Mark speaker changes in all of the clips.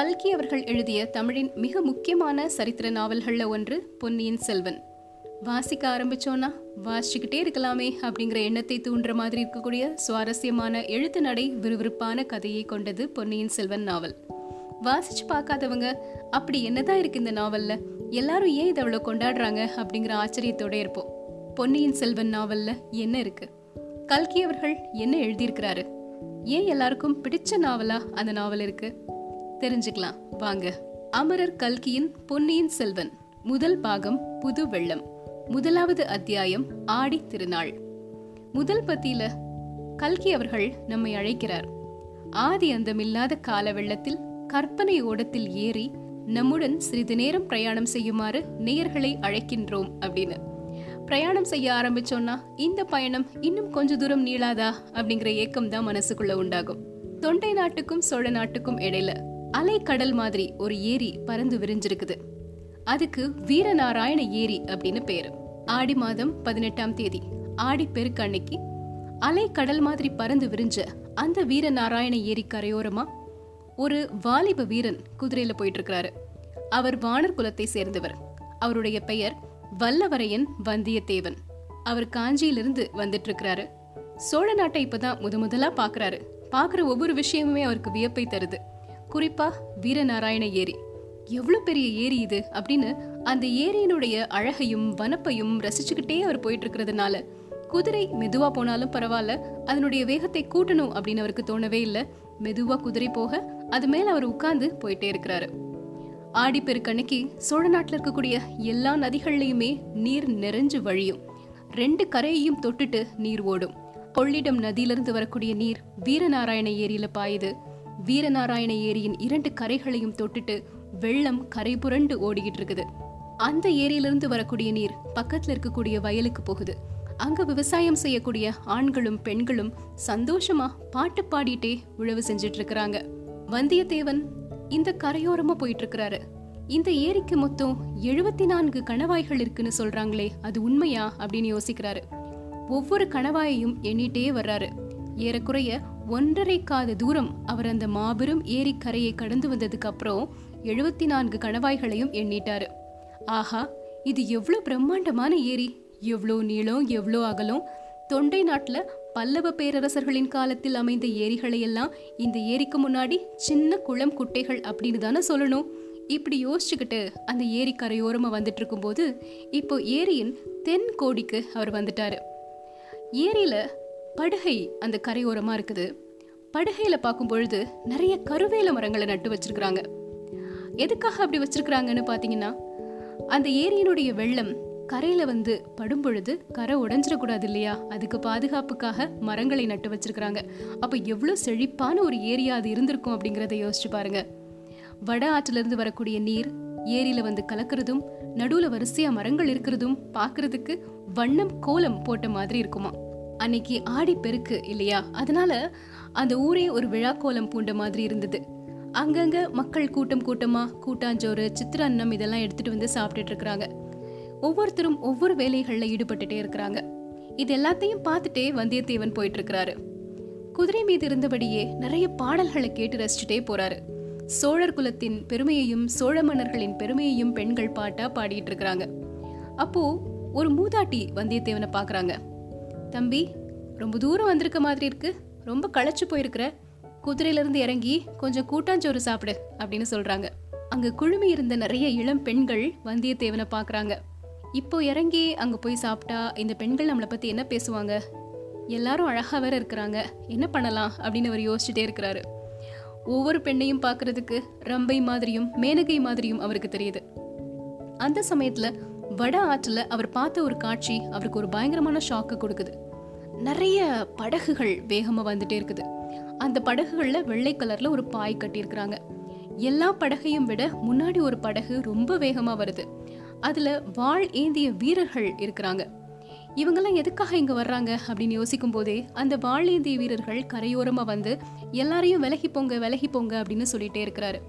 Speaker 1: கல்கி அவர்கள் எழுதிய தமிழின் மிக முக்கியமான சரித்திர நாவல்களில் ஒன்று பொன்னியின் செல்வன். வாசிக்க ஆரம்பிச்சோன்னா வாசிச்சுக்கிட்டே இருக்கலாமே அப்படிங்கிற எண்ணத்தை தூண்டுற மாதிரி இருக்கக்கூடிய சுவாரஸ்யமான எழுத்து நடை விறுவிறுப்பான கதையை கொண்டது பொன்னியின் செல்வன் நாவல். வாசிச்சு பார்க்காதவங்க அப்படி என்னதான் இருக்கு இந்த நாவல்ல? எல்லாரும் ஏன் இதை அவ்வளோ கொண்டாடுறாங்க அப்படிங்கிற ஆச்சரியத்தோட இருப்போம். பொன்னியின் செல்வன் நாவல்ல என்ன இருக்கு? கல்கி அவர்கள் என்ன எழுதியிருக்கிறாரு? ஏன் எல்லாருக்கும் பிடிச்ச நாவலா அந்த நாவல் இருக்கு? தெரிஞ்சுக்கலாம். வாங்க. அமரர் கல்கியின் பொன்னியின் செல்வன். முதல் பாகம் புது வெள்ளம். முதலாவது அத்தியாயம் ஆடி திருநாள். முதல் பத்தியில கல்கி அவர்கள் நம்மை அழைக்கிறார். ஆதி அந்தமில்லாத கால வெள்ளத்தில் கற்பனை ஓடத்தில் ஏறி நம்முடன் சிறிது நேரம் பிரயாணம் செய்யுமாறு நேயர்களை அழைக்கின்றோம் அப்படின்னு. பிரயாணம் செய்ய ஆரம்பிச்சோன்னா இந்த பயணம் இன்னும் கொஞ்ச தூரம் நீளாதா அப்படிங்கிற ஏக்கம் தான் மனசுக்குள்ள உண்டாகும். தொண்டை நாட்டுக்கும் சோழ நாட்டுக்கும் இடையில அலை கடல் மாதிரி ஒரு ஏரி பறந்து விரிஞ்சிருக்குது. அதுக்கு வீரநாராயண ஏரி அப்படின்னு பேரு. ஆடி மாதம் பதினெட்டாம் தேதி ஆடி பெருக்கு அன்னைக்கு அலை கடல் மாதிரி பறந்து விரிஞ்ச அந்த வீரநாராயண ஏரி கரையோரமா ஒரு வாலிப வீரன் குதிரையில போயிட்டு இருக்கிறாரு அவர் வானர் குலத்தை சேர்ந்தவர். அவருடைய பெயர் வல்லவரையன் வந்தியத்தேவன். அவர் காஞ்சியிலிருந்து வந்துட்டு இருக்கிறாரு சோழ நாட்டை இப்பதான் முத முதலா பாக்குறாரு. பாக்குற ஒவ்வொரு விஷயமுமே அவருக்கு வியப்பை தருது. குறிப்பா வீரநாராயண ஏரி. எவ்வளவு பெரிய ஏரி இது அப்படின்னு அந்த ஏரியினுடைய அழகையும் வனப்பையும் ரசிச்சுக்கிட்டே அவர் போயிட்டு இருக்கிறதுனால குதிரை மெதுவா போனாலும் பரவாயில்ல அதனுடைய வேகத்தை கூட்டணும் அப்படின்னு அவருக்கு தோணவே இல்லை. மெதுவா குதிரை போக அது மேல அவர் உட்கார்ந்து போயிட்டே இருக்கிறாரு. ஆடிப்பெருக்கன்னைக்கு சோழ நாட்டில் இருக்கக்கூடிய எல்லா நதிகள்லையுமே நீர் நிறைஞ்சு வழியும். ரெண்டு கரையையும் தொட்டுட்டு நீர் ஓடும். கொள்ளிடம் நதியிலிருந்து வரக்கூடிய நீர் வீரநாராயண ஏரியில பாயுது. வீரநாராயண ஏரியின் இரண்டு கரைகளையும் தொட்டுட்டு வெள்ளம் கரை புரண்டு ஓடிக்கிட்டு இருக்குது அந்த ஏரியிலிருந்து வரக்கூடிய நீர் பக்கத்துல இருக்கக்கூடிய வயலுக்கு போகுது. அங்க விவசாயம் செய்யக்கூடிய ஆண்களும் பெண்களும் சந்தோஷமா பாட்டு பாடிட்டே உழவு செஞ்சுட்டு இருக்கிறாங்க வந்தியத்தேவன் இந்த கரையோரமா போயிட்டு இருக்கிறாரு இந்த ஏரிக்கு மொத்தம் எழுபத்தி நான்கு கணவாய்கள் இருக்குன்னு சொல்றாங்களே அது உண்மையா அப்படின்னு யோசிக்கிறாரு. ஒவ்வொரு கணவாயையும் எண்ணிட்டே வர்றாரு. ஏறக்குறைய ஒன்றரை காத தூரம் அவர் அந்த மாபெரும் ஏரிக்கரையை கடந்து வந்ததுக்கு அப்புறம் எழுபத்தி நான்கு கணவாய்களையும் எண்ணிட்டாரு. ஆஹா இது எவ்வளோ பிரம்மாண்டமான ஏரி. எவ்வளோ நீளம் எவ்வளோ அகலம். தொண்டை நாட்டில் பல்லவ பேரரசர்களின் காலத்தில் அமைந்த ஏரிகளையெல்லாம் இந்த ஏரிக்கு முன்னாடி சின்ன குளம் குட்டைகள் அப்படின்னு தானே சொல்லணும். இப்படி யோசிச்சுக்கிட்டு அந்த ஏரி கரையோரமா வந்துட்டு இருக்கும்போது இப்போ ஏரியின் தென் கோடிக்கு அவர் வந்துட்டார். ஏரியில படுகை அந்த கரையோரமா இருக்குது. படுகையில பார்க்கும் பொழுது நிறைய கருவேல மரங்களை நட்டு வச்சிருக்கிறாங்க. எதுக்காக அப்படி வச்சிருக்கிறாங்கன்னு பாத்தீங்கன்னா அந்த ஏரியினுடைய வெள்ளம் கரையில வந்து படும் பொழுது கரை உடஞ்சிடக்கூடாது இல்லையா? அதுக்கு பாதுகாப்புக்காக மரங்களை நட்டு வச்சிருக்கிறாங்க. அப்ப எவ்வளவு செழிப்பான ஒரு ஏரியா அது இருந்திருக்கும் அப்படிங்கறத யோசிச்சு பாருங்க. வட ஆற்றுல இருந்து வரக்கூடிய நீர் ஏரியில வந்து கலக்கிறதும் நடுவுல வரிசையா மரங்கள் இருக்கிறதும் பாக்குறதுக்கு வண்ணம் கோலம் போட்ட மாதிரி இருக்குமா அன்னைக்கு ஆடி பெருக்கு இல்லையா? அதனால அந்த ஊரே ஒரு விழா கோலம் பூண்ட மாதிரி இருந்தது. அங்கங்க மக்கள் கூட்டம் கூட்டமா கூட்டாஞ்சோறு சித்திர அன்னம் இதெல்லாம் எடுத்துட்டு வந்து சாப்பிட்டுட்டு இருக்கிறாங்க. ஒவ்வொருத்தரும் ஒவ்வொரு வேலைகள்ல ஈடுபட்டுட்டே இருக்கிறாங்க. இது எல்லாத்தையும் பார்த்துட்டே வந்தியத்தேவன் போயிட்டு இருக்கிறாரு குதிரை மீது இருந்தபடியே நிறைய பாடல்களை கேட்டு ரசிச்சுட்டே போறாரு. சோழர் குலத்தின் பெருமையையும் சோழ மன்னர்களின் பெருமையையும் பெண்கள் பாட்டா பாடிட்டு இருக்கிறாங்க. அப்போ ஒரு மூதாட்டி வந்தியத்தேவனை பாக்குறாங்க தம்பி ரொம்ப தூரம் வந்திருக்க மாதிரி இருக்கு. ரொம்ப களைச்சு போயிருக்கிற. குதிரையிலேருந்து இறங்கி கொஞ்சம் கூட்டாஞ்சோறு சாப்பிடு அப்படின்னு சொல்றாங்க. அங்க குழுமி இருந்த நிறைய இளம் பெண்கள் வந்தியத்தேவனை பாக்குறாங்க இப்போ இறங்கி அங்க போய் சாப்பிட்டா இந்த பெண்கள் நம்மளை பத்தி என்ன பேசுவாங்க? எல்லாரும் அழகா வேற இருக்கிறாங்க. என்ன பண்ணலாம் அப்படின்னு அவர் யோசிச்சுட்டே இருக்கிறாரு. ஒவ்வொரு பெண்ணையும் பார்க்கறதுக்கு ரம்பை மாதிரியும் மேனகை மாதிரியும் அவருக்கு தெரியுது. அந்த சமயத்துல வட ஆற்றுல அவர் பார்த்த ஒரு காட்சி அவருக்கு ஒரு பயங்கரமான ஷாக்கு கொடுக்குது. நிறைய படகுகள் வேகமாக வந்துட்டே இருக்குது. அந்த படகுகளில் வெள்ளை கலரில் ஒரு பாய் கட்டியிருக்கிறாங்க. எல்லா படகையும் விட முன்னாடி ஒரு படகு ரொம்ப வேகமாக வருது. அதில் வாழ் ஏந்திய வீரர்கள் இருக்கிறாங்க. இவங்கெல்லாம் எதுக்காக இங்கே வர்றாங்க அப்படின்னு யோசிக்கும் போதே அந்த வாழ் ஏந்திய வீரர்கள் கரையோரமாக வந்து எல்லாரையும் விலகி போங்க விலகி போங்க அப்படின்னு சொல்லிட்டே இருக்கிறாரு.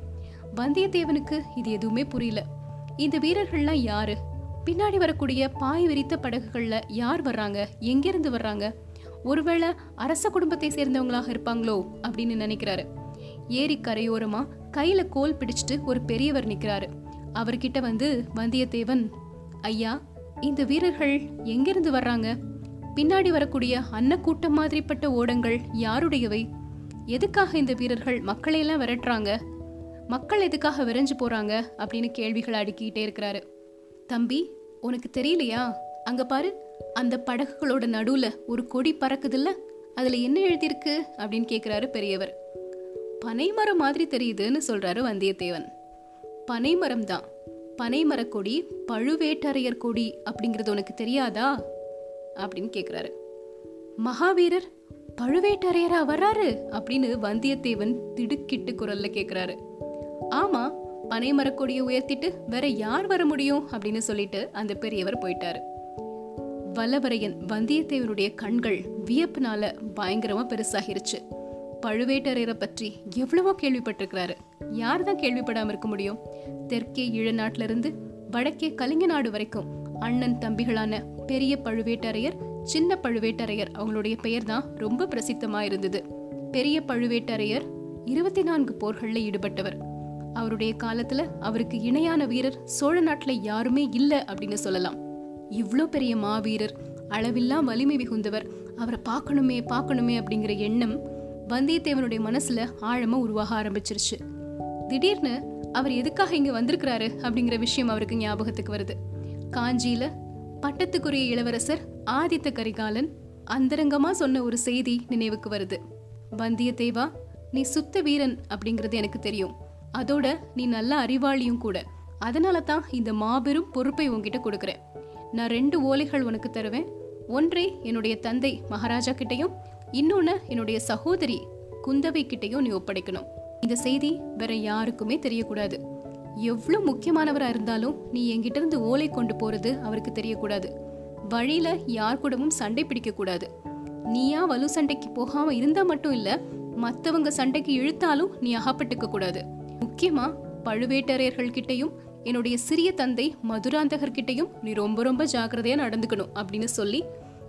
Speaker 1: வந்தியத்தேவனுக்கு இது எதுவுமே புரியல. இந்த வீரர்கள்லாம் யாரு? பின்னாடி வரக்கூடிய பாய் விரித்த படகுகளில் யார் வர்றாங்க? எங்கிருந்து வர்றாங்க? ஒருவேளை அரச குடும்பத்தை சேர்ந்தவங்களாக இருப்பாங்களோ? அப்படின்னு நினைக்கிறாரு. ஏரி கரையோரமா கையில கோல் பிடிச்சிட்டு ஒரு பெரியவர் நிக்கிறாரு. அவர்கிட்ட வந்து வந்தியத்தேவன் ஐயா இந்த வீரர்கள் எங்கிருந்து வர்றாங்க? பின்னாடி வரக்கூடிய அன்னக்கூட்டம் மாதிரிப்பட்ட ஓடங்கள் யாருடையவை? எதுக்காக இந்த வீரர்கள் மக்களையெல்லாம் விரட்டுறாங்க? மக்கள் எதுக்காக விரைஞ்சு போறாங்க? அப்படின்னு கேள்விகள் அடுக்கிக்கிட்டே இருக்கிறாரு. தம்பி உனக்கு தெரியலையா? அங்க பாரு அந்த படகுகளோட நடுவுல ஒரு கொடி பறக்குதுல்ல? அதுல என்ன எழுதியிருக்கு? அப்படின்னு கேக்குறாரு பெரியவர். பனைமரம் மாதிரி தெரியுதுன்னு சொல்றாரு வந்தியத்தேவன். பனைமரம் தான். பனைமரக் கொடி பழுவேட்டரையர் கொடி அப்படிங்கிறது உனக்கு தெரியாதா? அப்படின்னு கேக்குறாரு. மகாவீரர் பழுவேட்டரையரா வர்றாரு? அப்படின்னு வந்தியத்தேவன் திடுக்கிட்டு குரல்ல கேக்குறாரு. ஆமா பனைமரக்கொடியை உயர்த்திட்டு வேற யார் வர முடியும் அப்படின்னு சொல்லிட்டு அந்த பெரியவர் போயிட்டாரு. வல்லவரையன் வந்தியத்தேவனுடைய கண்கள் வியப்புனால பயங்கரமா பெருசாகிருச்சு. பழுவேட்டரையரை பற்றி எவ்வளவோ கேள்விப்பட்டிருக்கிறாரு. யார் தான் கேள்விப்படாம இருக்க முடியும்? தெற்கே ஈழ நாட்டிலிருந்து வடக்கே கலிங்க நாடு வரைக்கும் அண்ணன் தம்பிகளான பெரிய பழுவேட்டரையர் சின்ன பழுவேட்டரையர் அவங்களுடைய பெயர் தான் ரொம்ப பிரசித்தமா இருந்தது பெரிய பழுவேட்டரையர் இருபத்தி நான்கு போர்களில் ஈடுபட்டவர். அவருடைய காலத்துல அவருக்கு இணையான வீரர் சோழ நாட்டுல யாருமே இல்ல அப்படின்னு சொல்லலாம். இவ்வளோ பெரிய மாவீரர் அளவில்லா வலிமை மிகுந்தவர் அவரை பார்க்கணுமே பார்க்கணுமே அப்படிங்கிற எண்ணம் வந்தியத்தேவனுடைய மனசுல ஆழமா உருவாக ஆரம்பிச்சிருச்சு. திடீர்னு அவர் எதுக்காக இங்க வந்திருக்கிறாரு அப்படிங்கிற விஷயம் அவருக்கு ஞாபகத்துக்கு வருது. காஞ்சியில பட்டத்துக்குரிய இளவரசர் ஆதித்த கரிகாலன் அந்தரங்கமா சொன்ன ஒரு செய்தி நினைவுக்கு வருது. வந்தியத்தேவா நீ சுத்த வீரன் அப்படிங்கிறது எனக்கு தெரியும். அதோட நீ நல்ல அறிவாளியும் கூட. அதனால தான் இந்த மாபெரும் பொறுப்பை உன்கிட்ட கொடுக்குறேன். நான் ரெண்டு ஓலைகள் உனக்கு தருவேன். ஒன்றை என்னுடைய தந்தை மகாராஜா கிட்டையும் இன்னொன்று என்னுடைய சகோதரி குந்தவை கிட்டையும் நீ ஒப்படைக்கணும். இந்த செய்தி வேற யாருக்குமே தெரியக்கூடாது. எவ்வளவு முக்கியமானவராக இருந்தாலும் நீ என்கிட்ட இருந்து ஓலை கொண்டு போறது அவருக்கு தெரியக்கூடாது. வழியில யார் கூடவும் சண்டை பிடிக்க கூடாது நீயா வலு சண்டைக்கு போகாம இருந்தா மட்டும் இல்ல மத்தவங்க சண்டைக்கு இழுத்தாலும் நீ அகப்பட்டுக்க கூடாது முக்கியமா பழுவேட்டரையர்கள் கிட்டயும் என்னுடைய சிறிய தந்தை மதுராந்தகர் கிட்டயும் நீ ரொம்ப ரொம்ப ஜாக்கிரதையா நடந்துக்கணும் அப்படின்னு சொல்லி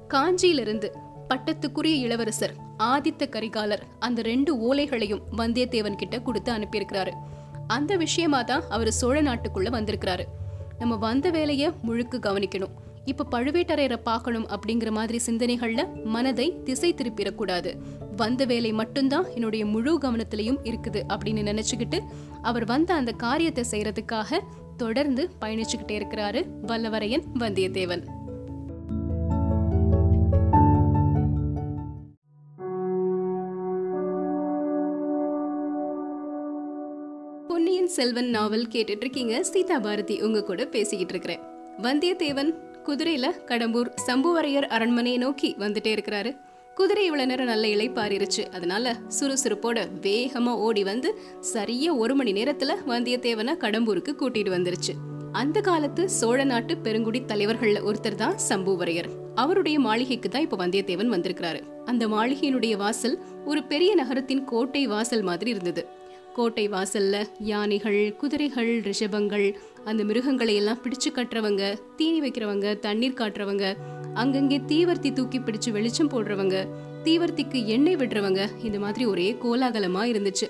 Speaker 1: காஞ்சியிலிருந்து பட்டத்துக்குரிய இளவரசர் ஆதித்த கரிகாலர் அந்த ரெண்டு ஓலைகளையும் வந்தியத்தேவன் கிட்ட கொடுத்து அனுப்பியிருக்கிறாரு. அந்த விஷயமா தான் அவர் சோழ நாட்டுக்குள்ள வந்திருக்கிறாரு. நம்ம வந்த வேலையை முழுக்க கவனிக்கணும். இப்ப பழுவேட்டரையரை பார்க்கணும் அப்படிங்கிற மாதிரி சிந்தனைகள்ல மனதை திசை திருப்பிடக்கூடாது. வந்த வேலை மட்டும்தான் என்னுடைய முழு கவனத்திலையும் இருக்குது அப்படின்னு நினைச்சுக்கிட்டு அவர் வந்த அந்த காரியத்தை செய்யறதுக்காக தொடர்ந்து பயணிச்சுக்கிட்டே இருக்கிறாரு வல்லவரையன் வந்தியத்தேவன். பொன்னியின் செல்வன் நாவல் கேட்டுட்டு இருக்கீங்க சீதா பாரதி உங்க கூட பேசிக்கிட்டு இருக்கிறேன் வந்தியத்தேவன் குதிரையில கடம்பூர் சம்புவரையர் அரண்மனையை நோக்கி வந்துட்டே இருக்கிறாரு. குதிரை இவ்வளவு நேரம் நல்ல இளைப்பாறிருச்சு அதனால சுறுசுறுப்போட வேகமா ஓடி வந்து சரியா ஒரு மணி நேரத்துல வந்தியத்தேவனை கடம்பூருக்கு கூட்டிட்டு வந்துருச்சு. அந்த காலத்து சோழ நாட்டு பெருங்குடி தலைவர்கள்ல ஒருத்தர் தான் சம்புவரையர். அவருடைய மாளிகைக்கு தான் இப்ப வந்தியத்தேவன் வந்திருக்கிறாரு. அந்த மாளிகையினுடைய வாசல் ஒரு பெரிய நகரத்தின் கோட்டை வாசல் மாதிரி இருந்தது. கோட்டை வாசல்ல யானைகள் குதிரைகள் ரிஷபங்கள் அந்த மிருகங்களை எல்லாம் பிடிச்சு கட்டுறவங்க தீனி வைக்கிறவங்க தண்ணீர் காட்டுறவங்க அங்கங்கே தீவர்த்தி தூக்கி பிடிச்சு வெளிச்சம் போடுறவங்க தீவர்த்திக்கு எண்ணெய் விடுறவங்க இந்த மாதிரி ஒரே கோலாகலமா இருந்துச்சு.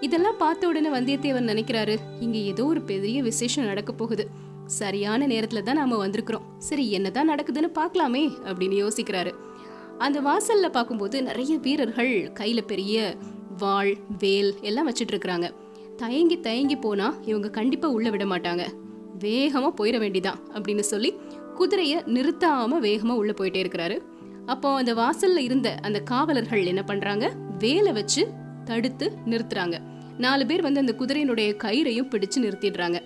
Speaker 1: இதெல்லாம் பார்த்த உடனே வந்தியத்தேவன் நினைக்கிறாரு இங்க ஏதோ ஒரு பெரிய விசேஷம் நடக்க போகுது. சரியான நேரத்துல தான் நாம வந்திருக்கிறோம். சரி என்னதான் நடக்குதுன்னு பார்க்கலாமே அப்படின்னு யோசிக்கிறாரு. அந்த வாசல்ல பார்க்கும்போது நிறைய வீரர்கள் கையில பெரிய வாள் வேல் எல்லாம் வச்சுட்டு இருக்கிறாங்க தயங்கி தயங்கி போனா இவங்க கண்டிப்பா உள்ள விட மாட்டாங்க. வேகமா போயிட வேண்டிதான் அப்படின்னு சொல்லி குதிரைய நிறுத்தாம வேகமா உள்ள போயிட்டே இருக்கிறாரு. அப்போ அந்த வாசல்ல இருந்த அந்த காவலர்கள் என்ன பண்றாங்க? வேலை வச்சு தடுத்து நிறுத்துறாங்க. நாலு பேர் வந்து அந்த குதிரையினுடைய கயிறையும் பிடிச்சு நிறுத்திடுறாங்க.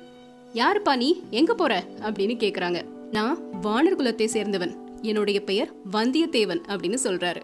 Speaker 1: யாருப்பா நீ? எங்க போற? அப்படின்னு கேக்குறாங்க. நான் வானர் குலத்தை சேர்ந்தவன். என்னுடைய பெயர் வந்தியத்தேவன் அப்படின்னு சொல்றாரு.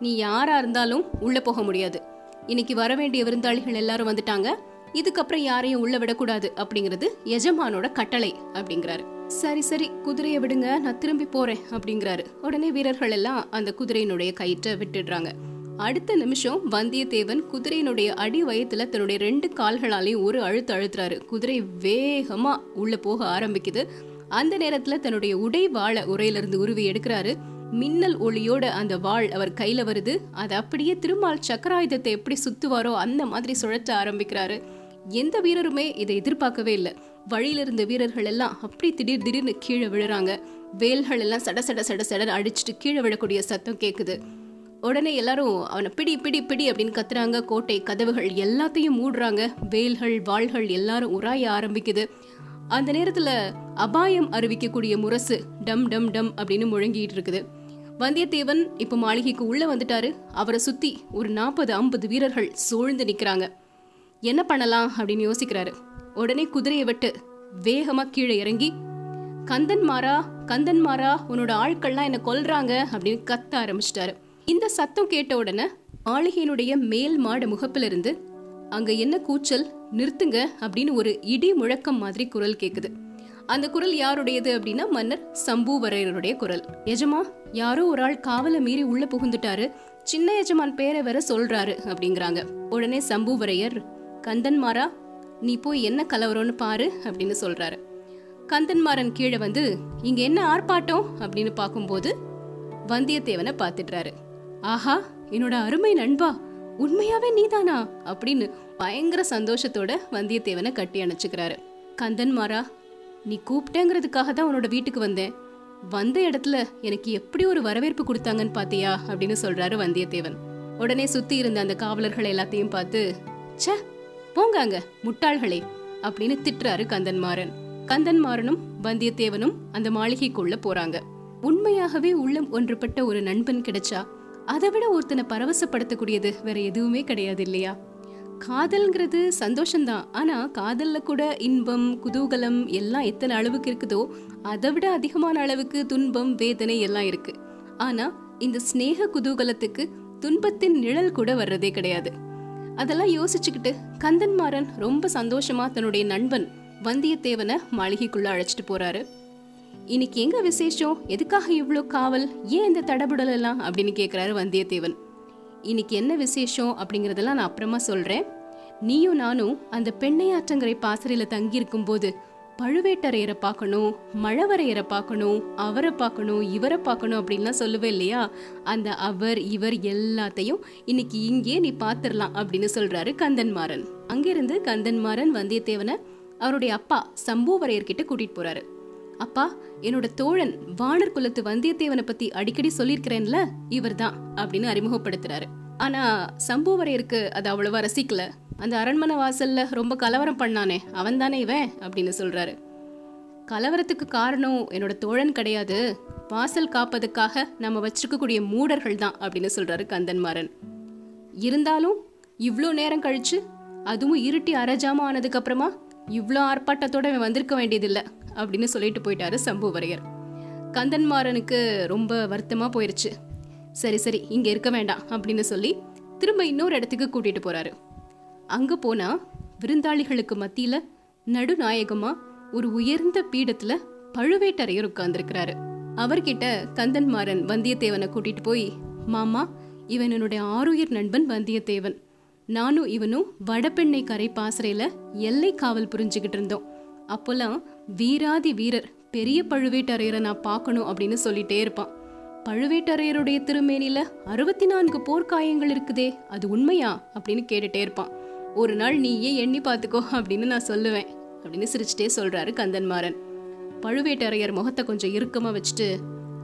Speaker 1: நீ யாரா இருந்தாலும் உள்ள போக முடியாது. இன்னைக்கு வர வேண்டிய விருந்தாளிகள் எல்லாரும் வந்துட்டாங்க. இதுக்கப்புறம் யாரையும் உள்ள விடக்கூடாது அப்படிங்கிறது எஜமானோட கட்டளை அப்படிங்கிறாரு. சரி சரி குதிரையை விடுங்க நான் திரும்பி போறேன் அப்படிங்கிறாரு. உடனே வீரர்கள் எல்லாம் அந்த குதிரையினுடைய கயிற்றை விட்டுடுறாங்க. அடுத்த நிமிஷம் வந்தியத்தேவன் குதிரையினுடைய அடி வயத்துல தன்னுடைய ரெண்டு கால்களாலையும் ஒரு அழுத்து அழுத்துறாரு. குதிரை வேகமா உள்ள போக ஆரம்பிக்குது. அந்த நேரத்துல தன்னுடைய உடை வாழ உரையிலிருந்து உருவி எடுக்கிறாரு. மின்னல் ஒளியோட அந்த வாள் அவர் கையில வருது. அது அப்படியே திருமால் சக்கராயுதத்தை எப்படி சுத்துவாரோ அந்த மாதிரி சுழற்ற ஆரம்பிக்கிறாரு. எந்த வீரருமே இதை எதிர்பார்க்கவே இல்லை. வழியில இருந்த வீரர்கள் எல்லாம் அப்படி திடீர் திடீர்னு கீழே விழுறாங்க. வேல்கள் எல்லாம் சட சட சட சட அடிச்சுட்டு கீழே விழக்கூடிய சத்தம் கேக்குது. உடனே எல்லாரும் அவனை பிடி பிடி பிடி அப்படின்னு கத்துறாங்க. கோட்டை கதவுகள் எல்லாத்தையும் மூடுறாங்க. வேல்கள் வாள்கள் எல்லாரும் உராய ஆரம்பிக்குது. அந்த நேரத்துல அபாயம் அறிவிக்கக்கூடிய முரசு டம் டம் டம் அப்படின்னு முழங்கிட்டு இருக்குது. வந்தியத்தேவன் இப்ப மாளிகைக்கு உள்ள வந்துட்டாரு. அவரை சுத்தி ஒரு நாற்பது ஐம்பது வீரர்கள் சூழ்ந்து நிக்கிறாங்க. என்ன பண்ணலாம் அப்படின்னு யோசிக்கிறாரு. உடனே குதிரையை விட்டு வேகமா கீழே இறங்கி கந்தன் மாறா கந்தன் மாறா உன்னோட ஆட்கள்லாம் என்ன கொல்றாங்க அப்படின்னு கத்த ஆரம்பிச்சிட்டாரு. இந்த சத்தம் கேட்ட உடனே மாளிகையினுடைய மேல் மாட முகப்பிலிருந்து அங்க என்ன கூச்சல்? நிறுத்துங்க அப்படின்னு ஒரு இடி முழக்கம் மாதிரி குரல் கேட்குது அந்த குரல் யாருடையது அப்படின்னா மன்னர் சம்புவரையருடைய குரல். எஜமா யாரோ ஒரு ஆள் காவலை மீறி உள்ள புகுந்துட்டாரு. சின்ன எஜமான் பேரை வேற சொல்றாரு அப்படிங்கிறாங்க. உடனே சம்புவரையர் கந்தன்மாரா நீ போய் என்ன கலவரம்னு பாரு அப்படின்னு சொல்றாரு. கந்தன்மாறன் கீழே வந்து இங்க என்ன ஆர்ப்பாட்டம்? அப்படின்னு பார்க்கும்போது வந்தியத்தேவனை பார்த்துடுறாரு. ஆஹா என்னோட அருமை நண்பா உண்மையாவே நீதானா? அப்படின்னு பயங்கர சந்தோஷத்தோட வந்தியத்தேவனை கட்டி அணைச்சுக்கிறாரு. கந்தன்மாரா நீ கூப்பிட்டேங்கிறதுக்காக தான் உன்னோட வீட்டுக்கு வந்தேன். வந்த இடத்துல எனக்கு எப்படி ஒரு வரவேற்பு கொடுத்தாங்கன்னு பாத்தியா? அப்படின்னு சொல்றாரு வந்தியத்தேவன். உடனே சுத்தி இருந்த அந்த காவலர்கள் எல்லாத்தையும் பார்த்து ச்சே போங்க அங்க முட்டாள்களே அப்படின்னு திட்டுறாரு கந்தன்மாறன். கந்தன்மாறனும் வந்தியத்தேவனும் அந்த மாளிகைக்குள்ள போறாங்க. உண்மையாகவே உள்ளம் ஒன்றுபட்ட ஒரு நண்பன் கிடைச்சா அதை விட ஒருத்தனை பரவசப்படுத்தக்கூடியது வேற எதுவுமே கிடையாது இல்லையா? காதல்ங்கிறது சந்தோஷம்தான். ஆனால் காதலில் கூட இன்பம் குதூகலம் எல்லாம் எத்தனை அளவுக்கு இருக்குதோ அதை விட அதிகமான அளவுக்கு துன்பம் வேதனை எல்லாம் இருக்கு. ஆனா இந்த ஸ்னேக குதூகலத்துக்கு துன்பத்தின் நிழல் கூட வர்றதே கிடையாது. அதெல்லாம் யோசிச்சுக்கிட்டு கந்தன்மாறன் ரொம்ப சந்தோஷமா தன்னுடைய நண்பன் வந்தியத்தேவனை மாளிகைக்குள்ள அழைச்சிட்டு போறாரு. இன்னைக்கு எங்க விசேஷம்? எதுக்காக இவ்வளோ காவல்? ஏன் இந்த தடபுடல் எல்லாம் அப்படின்னு கேக்குறாரு வந்தியத்தேவன். இன்னைக்கு என்ன விசேஷம் அப்படிங்கிறதெல்லாம் நான் அப்புறமா சொல்கிறேன் நீயும் நானும் அந்த பெண்ணையாற்றங்கரை பாசறையில் தங்கியிருக்கும் போது பழுவேட்டரையரை பார்க்கணும் மழவரையரை பார்க்கணும் அவரை பார்க்கணும் இவரை பார்க்கணும் அப்படின்லாம் சொல்லுவேன் இல்லையா? அந்த அவர் இவர் எல்லாத்தையும் இன்னைக்கு இங்கே நீ பார்த்துடலாம் அப்படின்னு சொல்கிறாரு கந்தன்மாறன். அங்கிருந்து கந்தன்மாறன் வந்தியத்தேவனை அவருடைய அப்பா சம்புவரையர்கிட்ட கூட்டிகிட்டு போகிறாரு அப்பா என்னோட தோழன் வானர் குலத்து வந்தியத்தேவனை பத்தி அடிக்கடி சொல்லியிருக்கிறேன்ல இவர்தான் அப்படின்னு அறிமுகப்படுத்துறாரு. ஆனா சம்புவரையருக்கு அது அவ்வளவா ரசிக்கல. அந்த அரண்மனை வாசல்ல ரொம்ப கலவரம் பண்ணானே அவன் தானே இவன்? அப்படின்னு சொல்றாரு. கலவரத்துக்கு காரணம் என்னோட தோழன் கிடையாது. வாசல் காப்பதுக்காக நம்ம வச்சிருக்கக்கூடிய மூடர்கள் தான் அப்படின்னு சொல்றாரு கந்தன்மாறன். இருந்தாலும் இவ்வளோ நேரம் கழிச்சு அதுவும் இருட்டி அரஜாம ஆனதுக்கு அப்புறமா இவ்வளோ ஆர்ப்பாட்டத்தோட இவன் வந்திருக்க வேண்டியதில்லை அப்படின்னு சொல்லிட்டு போயிட்டாரு சம்புவரையர். கந்தன்மாறனுக்கு ரொம்ப வருத்தமாக போயிடுச்சு சரி சரி இங்கே இருக்க வேண்டாம் அப்படின்னு சொல்லி திரும்ப இன்னொரு இடத்துக்கு கூட்டிட்டு போறாரு. அங்கே போனால் விருந்தாளிகளுக்கு மத்தியில் நடுநாயகமாக ஒரு உயர்ந்த பீடத்தில் பழுவேட்டரையர் உட்கார்ந்துருக்கிறாரு. அவர்கிட்ட கந்தன்மாறன் வந்தியத்தேவனை கூட்டிகிட்டு போய் மாமா இவன் என்னுடைய ஆருயிர் நண்பன் வந்தியத்தேவன். நானும் இவனும் வடபெண்ணை கரை பாசறையில எல்லை காவல் புரிஞ்சுக்கிட்டு இருந்தோம். அப்போல்லாம் வீராதி வீரர் பெரிய பழுவேட்டரையரை நான் பார்க்கணும் அப்படின்னு சொல்லிட்டே இருப்பான். பழுவேட்டரையருடைய திருமேனில அறுபத்தி நான்கு போர்க்காயங்கள் இருக்குதே அது உண்மையா? அப்படின்னு கேட்டுட்டே இருப்பான். ஒரு நாள் நீயே எண்ணி பார்த்துக்கோ அப்படின்னு நான் சொல்லுவேன் அப்படின்னு சிரிச்சுட்டே சொல்றாரு கந்தன்மாறன். பழுவேட்டரையர் முகத்தை கொஞ்சம் இறுக்கமா வச்சுட்டு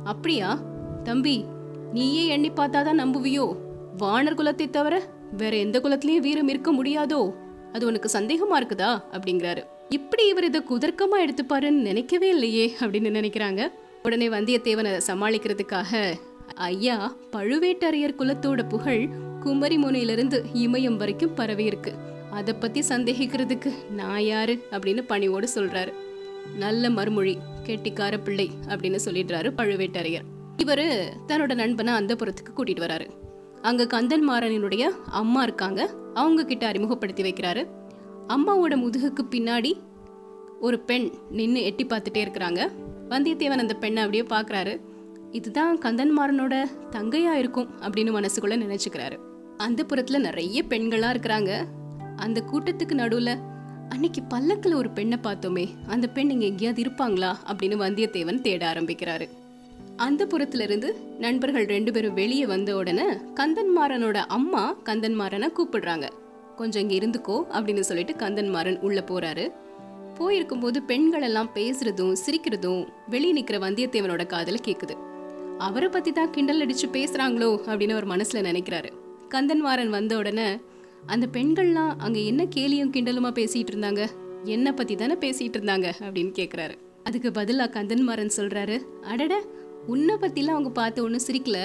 Speaker 1: அப்படியா? தம்பி நீயே எண்ணி பார்த்தாதான் நம்புவியோ? வானர் குலத்தை தவிர வேற எந்த குலத்திலயும் வீரம் இருக்க முடியாதோ? அது உனக்கு சந்தேகமா இருக்குதா? அப்படிங்கிறாரு. இப்படி இவர் இதை குதர்க்கமா எடுத்துப்பாருன்னு நினைக்கவே இல்லையே அப்படின்னு நினைக்கிறாங்க. உடனே வந்தியத்தேவனை சமாளிக்கிறதுக்காக ஐயா பழுவேட்டரையர் குலத்தோட புகழ் குமரி முனையிலிருந்து இமயம் வரைக்கும் பரவி இருக்கு. அதை பத்தி சந்தேகிக்கிறதுக்கு நான் யாரு? அப்படின்னு பணிவோடு சொல்றாரு. நல்ல மறுமொழி கெட்டிக்கார பிள்ளை அப்படின்னு சொல்லிடுறாரு பழுவேட்டரையர். இவரு தன்னோட நண்பனை அந்த புறத்துக்கு கூட்டிட்டு வராரு. அங்க கந்தன்மாறனினுடைய அம்மா இருக்காங்க. அவங்க கிட்ட அறிமுகப்படுத்தி வைக்கிறாரு. அம்மாவோட முதுகுக்கு பின்னாடி ஒரு பெண் நின்று எட்டி பார்த்துட்டே இருக்கிறாங்க. வந்தியத்தேவன் அந்த பெண்ணை அப்படியே பார்க்கறாரு. இதுதான் கந்தன்மாறனோட தங்கையா இருக்கும் அப்படின்னு மனசுக்குள்ள நினைச்சுக்கிறாரு. அந்த புறத்துல நிறைய பெண்களா இருக்கிறாங்க. அந்த கூட்டத்துக்கு நடுவுல அன்னைக்கு பல்லக்கில் ஒரு பெண்ணை பார்த்தோமே. அந்த பெண் இங்க எங்கேயாவது இருப்பாங்களா? அப்படின்னு வந்தியத்தேவன் தேட ஆரம்பிக்கிறாரு. அந்த புறத்திலிருந்து நண்பர்கள் ரெண்டு பேரும் வெளியே வந்த உடனே கந்தன்மாறனோட அம்மா கந்தன்மாறனை கூப்பிடுறாங்க. கொஞ்சம் இங்கே இருந்துக்கோ அப்படின்னு சொல்லிட்டு கந்தன்மாறன் உள்ளே போகிறாரு போயிருக்கும்போது பெண்கள் எல்லாம் பேசுறதும் சிரிக்கிறதும் வெளியே நிற்கிற வந்தியத்தேவனோட காதுல கேட்குது அவரை பத்தி தான் கிண்டல் அடிச்சு பேசுறாங்களோ அப்படின்னு அவர் மனசுல நினைக்கிறாரு. கந்தன்மாறன் வந்த உடனே அந்த பெண்கள்லாம் அங்க என்ன கேலியும் கிண்டலுமா பேசிட்டு இருந்தாங்க? என்ன பத்தி தானே பேசிட்டு இருந்தாங்க? அப்படின்னு கேக்குறாரு. அதுக்கு பதிலா கந்தன்மாறன் சொல்றாரு அடட உன்னை பற்றிலாம் அவங்க பார்த்து ஒன்றும் சிரிக்கல.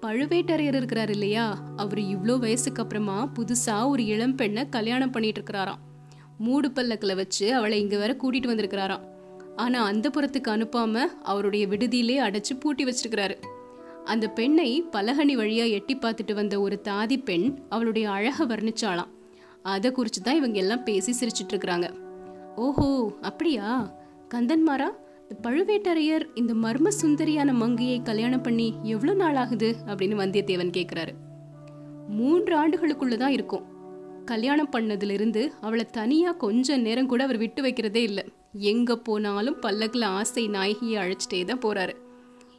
Speaker 1: பழுவேட்டரையர் இருக்கிறார் இல்லையா? அவர் இவ்வளோ வயசுக்கு அப்புறமா புதுசாக ஒரு இளம் பெண்ணை கல்யாணம் பண்ணிட்டு இருக்கிறாராம். மூடு பல்லக்கில் வச்சு அவளை இங்கே வேற கூட்டிட்டு வந்திருக்கிறாராம். ஆனால் அந்த புறத்துக்கு அனுப்பாமல் அவருடைய விடுதியிலே அடைச்சி பூட்டி வச்சிருக்கிறாரு. அந்த பெண்ணை பலகனி வழியாக எட்டி பார்த்துட்டு வந்த ஒரு தாதி பெண் அவளுடைய அழகை வர்ணிச்சாளாம். அதை குறித்து தான் இவங்க எல்லாம் பேசி சிரிச்சிட்டு இருக்கிறாங்க. ஓஹோ அப்படியா? கந்தன்மாரா? இந்த பழுவேட்டரையர் இந்த மர்ம சுந்தரியான மங்கையை கல்யாணம் பண்ணி எவ்வளோ நாள் ஆகுது அப்படின்னு வந்தியத்தேவன் கேட்குறாரு மூன்று ஆண்டுகளுக்குள்ள தான் இருக்கும். கல்யாணம் பண்ணதிலிருந்து அவளை தனியா கொஞ்ச நேரம் கூட அவர் விட்டு வைக்கிறதே இல்லை. எங்க போனாலும் பல்லக்கில் ஆசை நாயகியை அழைச்சிட்டே தான் போறாரு.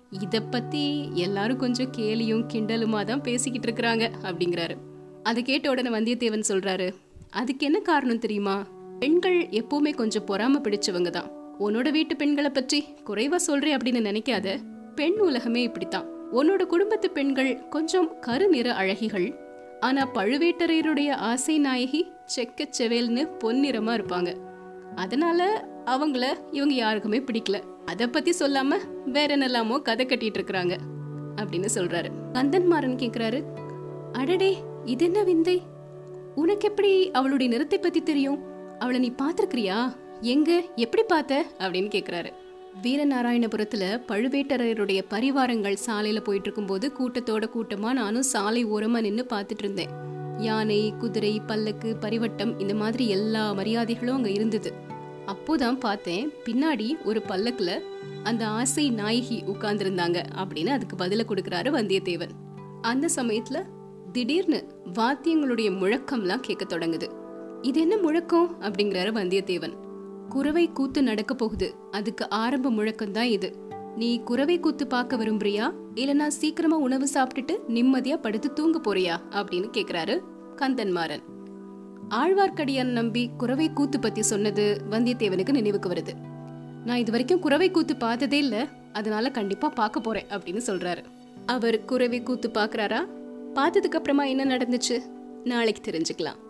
Speaker 1: இதை பத்தி எல்லாரும் கொஞ்சம் கேலியும் கிண்டலுமா தான் பேசிக்கிட்டு இருக்கிறாங்க அப்படிங்கிறாரு. அதை கேட்ட உடனே வந்தியத்தேவன் சொல்றாரு. அதுக்கு என்ன காரணம் தெரியுமா? பெண்கள் எப்பவுமே கொஞ்சம் பொறாம பிடிச்சவங்க தான். உன்னோட வீட்டு பெண்களை பற்றி குறைவா சொல்றேன் அப்படின்னு நினைக்காத. பெண் உலகமே இப்படித்தான். உன்னோட குடும்பத்து பெண்கள் கொஞ்சம் கருநிற அழகிகள். ஆனா பழுவேட்டரையருடைய ஆசை நாயகி செக்க செவேல்னு பொன்னிறமா இருப்பாங்க. அதனால அவங்கள இவங்க யாருக்குமே பிடிக்கல. அத பத்தி சொல்லாம வேற என்னெல்லாமோ கதை கட்டிட்டு இருக்கிறாங்க அப்படின்னு சொல்றாரு. கந்தன்மாறன் கேக்குறாரு அடடே இது என்ன விந்தை? உனக்கு எப்படி அவளுடைய நிறத்தை பத்தி தெரியும்? அவளை நீ பாத்திருக்கிறியா எங்க எப்படி பார்த்த? அப்படின்னு கேட்குறாரு வீரநாராயணபுரத்துல பழுவேட்டரையருடைய பரிவாரங்கள் சாலையில போயிட்டு இருக்கும்போது கூட்டத்தோட கூட்டமா நானும் சாலை ஓரமா நின்னு பார்த்துட்டு இருந்தேன் யானை குதிரை பல்லக்கு பரிவட்டம் இந்த மாதிரி எல்லா மரியாதைகளும் அங்க இருந்தது. அப்போதான் பார்த்தேன் பின்னாடி ஒரு பல்லக்குல அந்த ஆசை நாயகி உட்கார்ந்துருந்தாங்க அப்படின்னு அதுக்கு பதில கொடுக்குறாரு வந்தியத்தேவன். அந்த சமயத்துல திடீர்னு வாத்தியங்களுடைய முழக்கம்லாம் கேட்க தொடங்குது. இது என்ன முழக்கம்? அப்படிங்கிறாரு வந்தியத்தேவன். குறவை கூத்து நடக்க போகுது. அதுக்கு ஆரம்ப முழக்கம்தான் இது. நீ குறவை கூத்து பார்க்க விரும்புறியா? இல்லனா சீக்கிரமா உணவு சாப்பிட்டுட்டு நிம்மதியா படுத்து தூங்க போறியா? அப்படின்னு கேக்குறாரு கந்தன்மாறன். ஆழ்வார்க்கடியான் நம்பி குறவை கூத்து பத்தி சொன்னது வந்தியத்தேவனுக்கு நினைவுக்கு வருது. நான் இது வரைக்கும் குறவை கூத்து பார்த்ததே இல்ல. அதனால கண்டிப்பா பார்க்க போறேன் அப்படின்னு சொல்றாரு. அவர் குறவை கூத்து பாக்குறாரா பார்த்ததுக்கு அப்புறமா என்ன நடந்துச்சு? நாளைக்கு தெரிஞ்சுக்கலாம்.